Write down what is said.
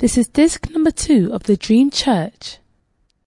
This is disc number two of the Dream Church.